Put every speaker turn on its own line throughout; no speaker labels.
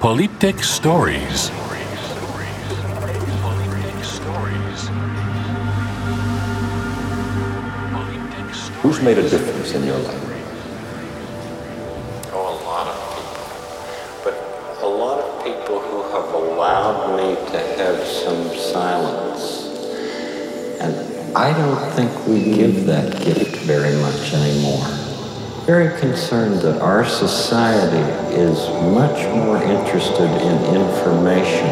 Polyptych Stories.
Who's made a difference in your life?
Oh, a lot of people. But a lot of people who have allowed me to have some silence. And I don't think we give that gift very much anymore. Very concerned that our society is much more interested in information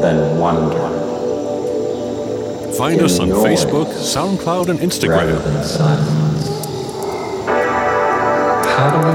than wonder.
Find us on. Facebook, SoundCloud, and Instagram.
How do we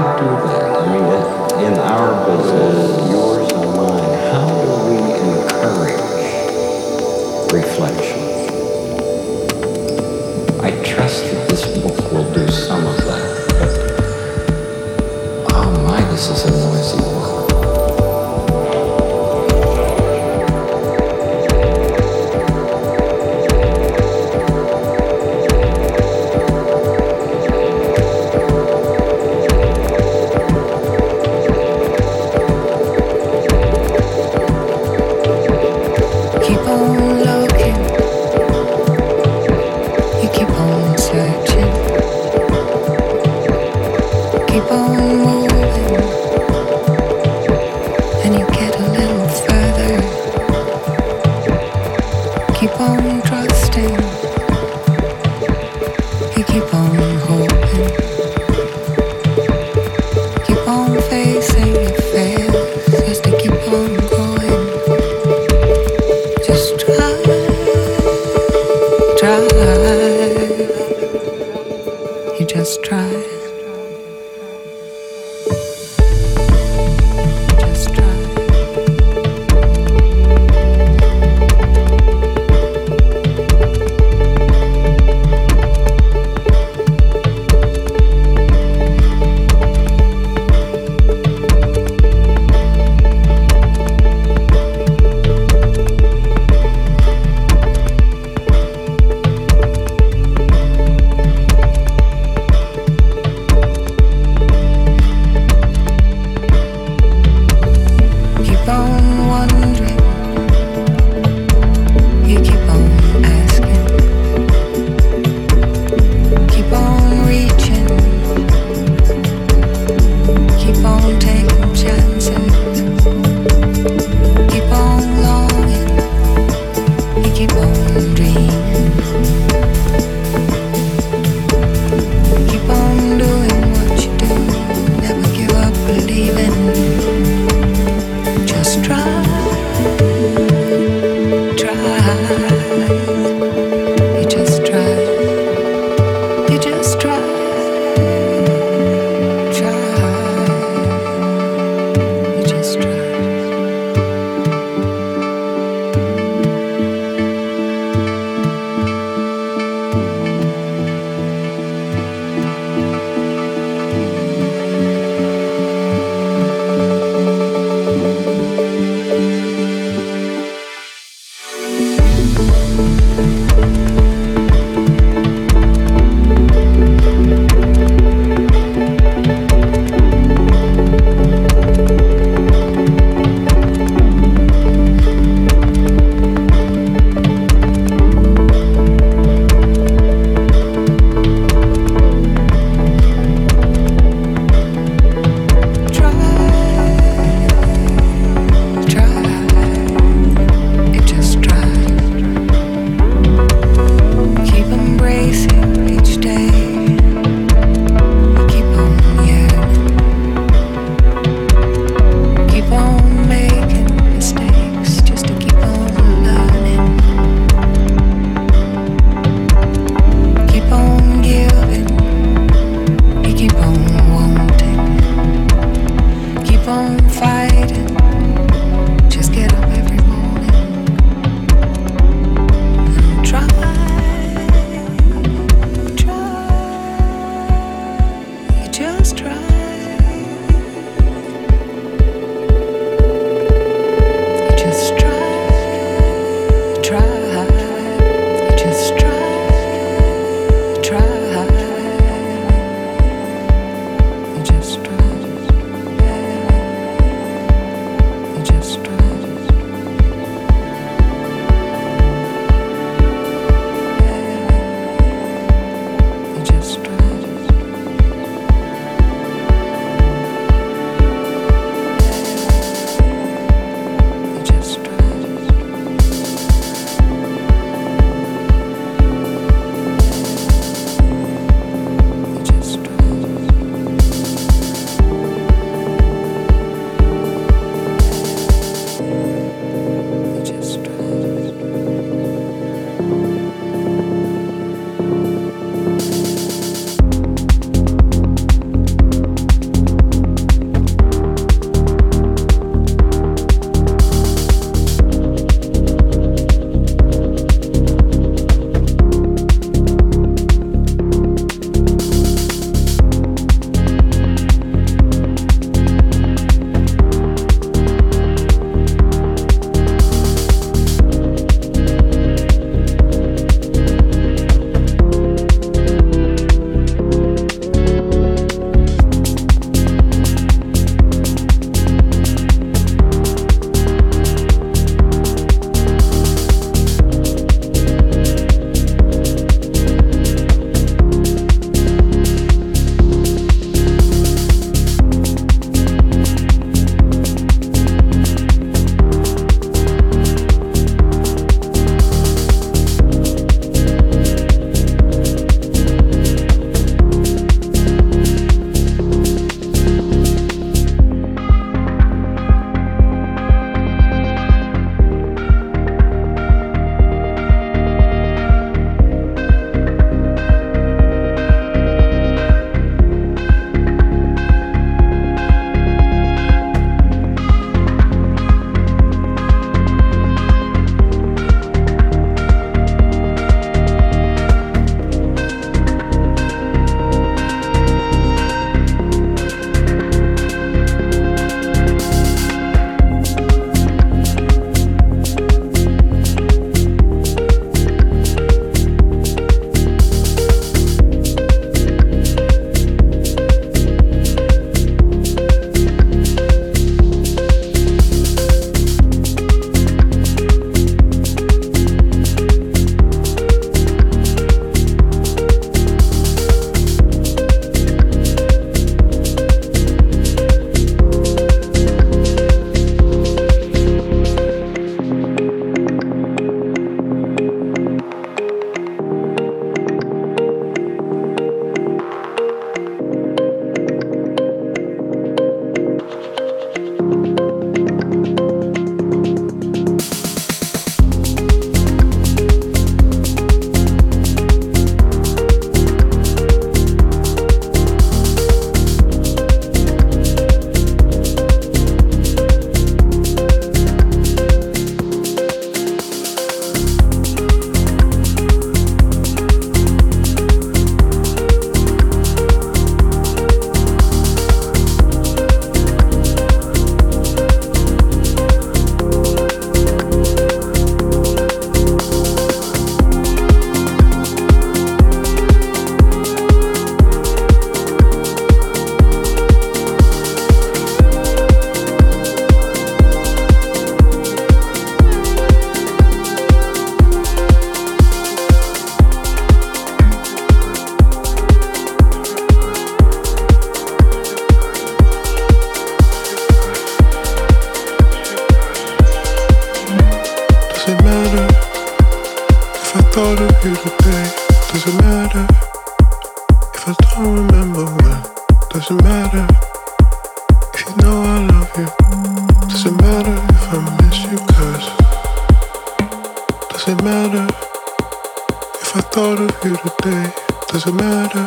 If I thought of you today, doesn't matter.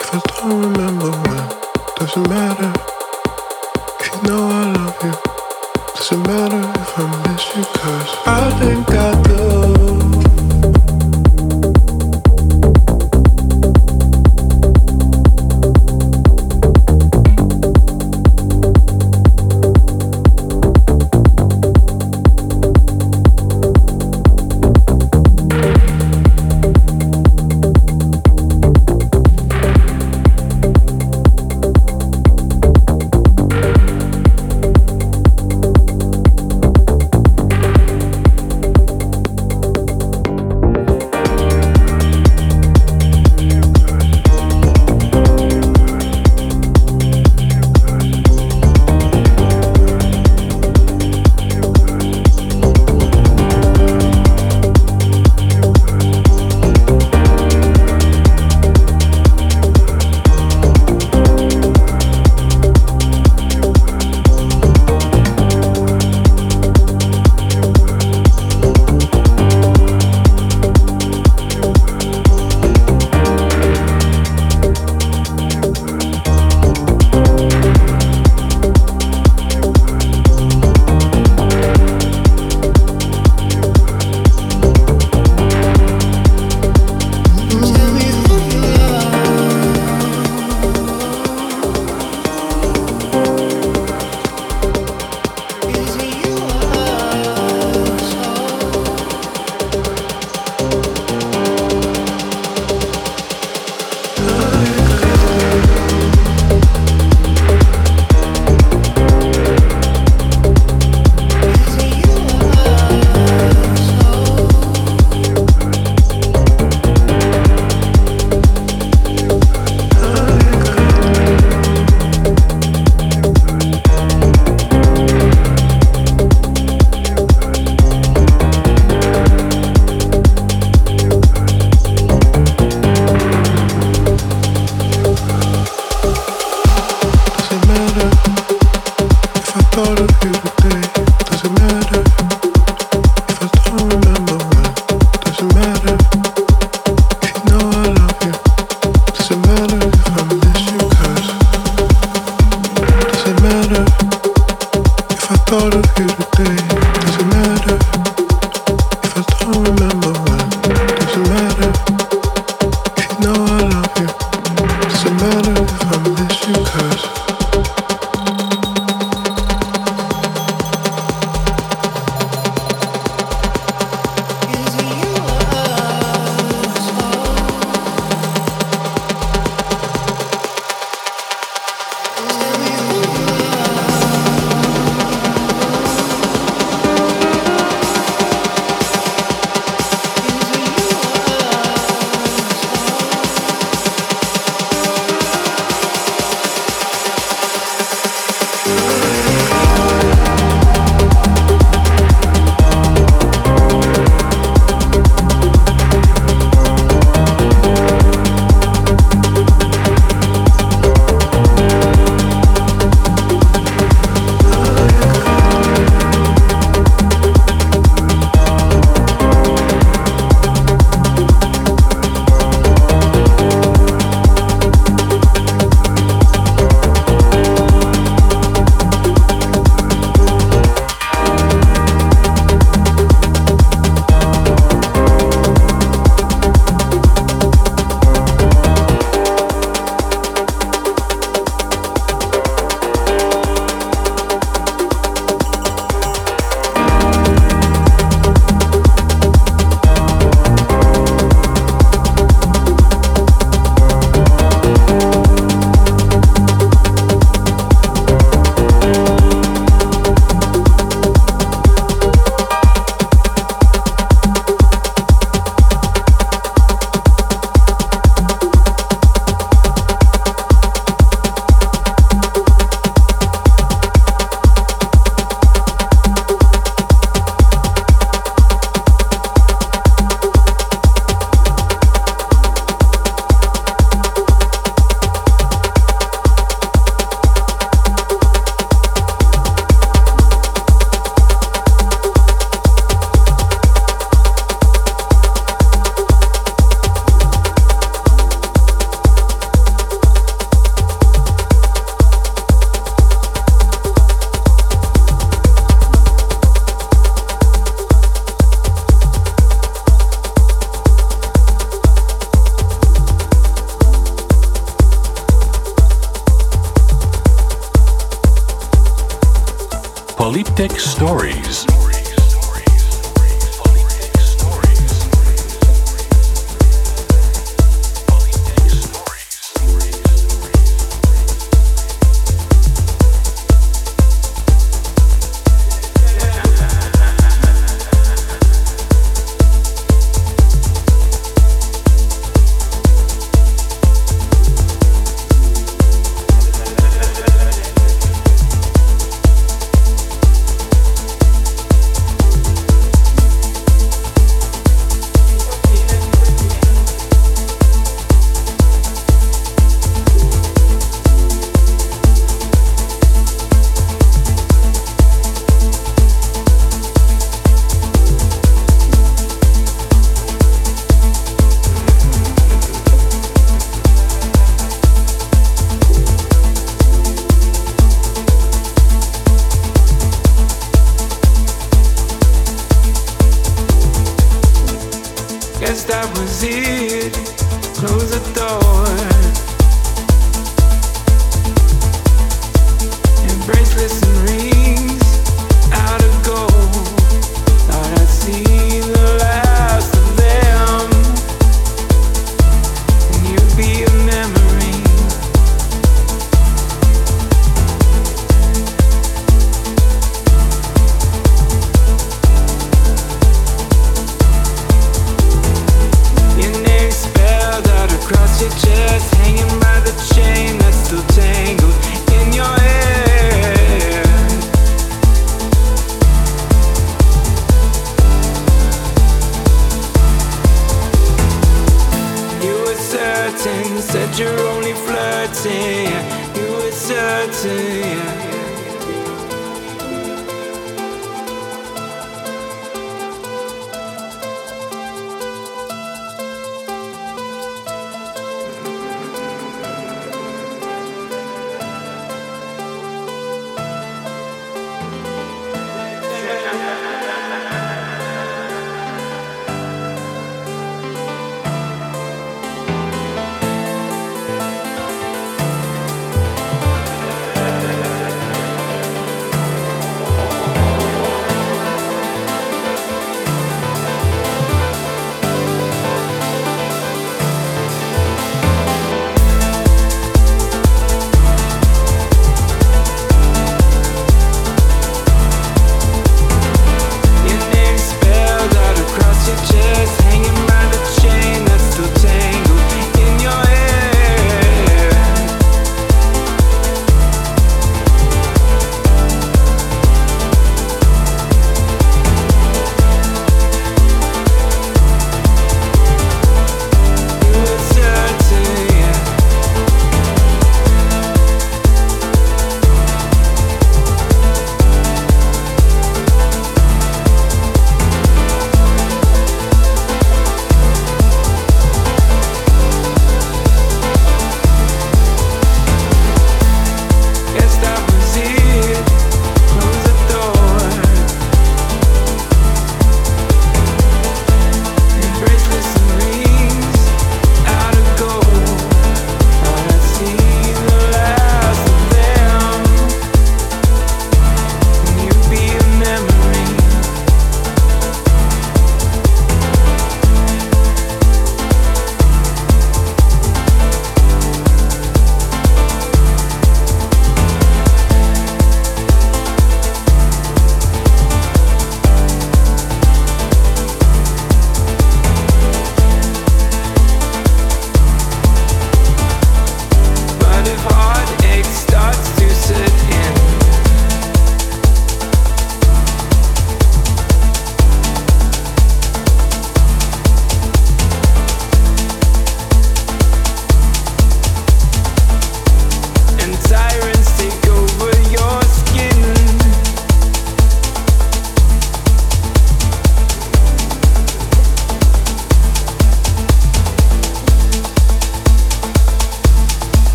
If I don't remember when, doesn't matter. If you know I love you, doesn't matter if I miss you, cause I think I do.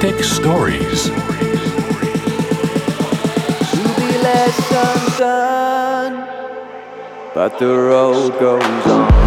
Polyptych Stories.
To be less undone, but the road goes on.